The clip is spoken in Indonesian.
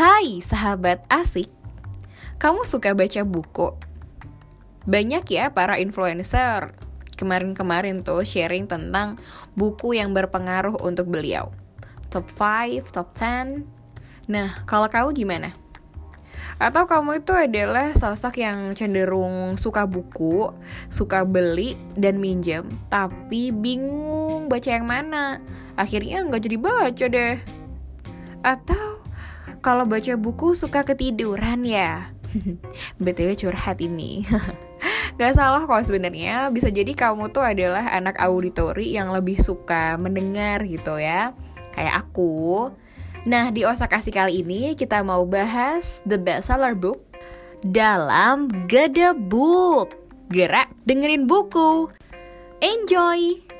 Hai sahabat asik, kamu suka baca buku? Banyak ya para influencer kemarin-kemarin tuh sharing tentang buku yang berpengaruh untuk beliau. Top 5, top 10. Nah, kalau kamu gimana? Atau kamu itu adalah sosok yang cenderung suka buku, suka beli dan minjem, tapi bingung baca yang mana. Akhirnya nggak jadi baca deh. Atau kalau baca buku suka ketiduran ya? BTW curhat ini. Gak salah kok sebenarnya, bisa jadi kamu tuh adalah anak auditori yang lebih suka mendengar gitu ya. Kayak aku. Nah, di Osakasi kali ini kita mau bahas The Bestseller Book dalam Gede Book. Gerak dengerin buku. Enjoy!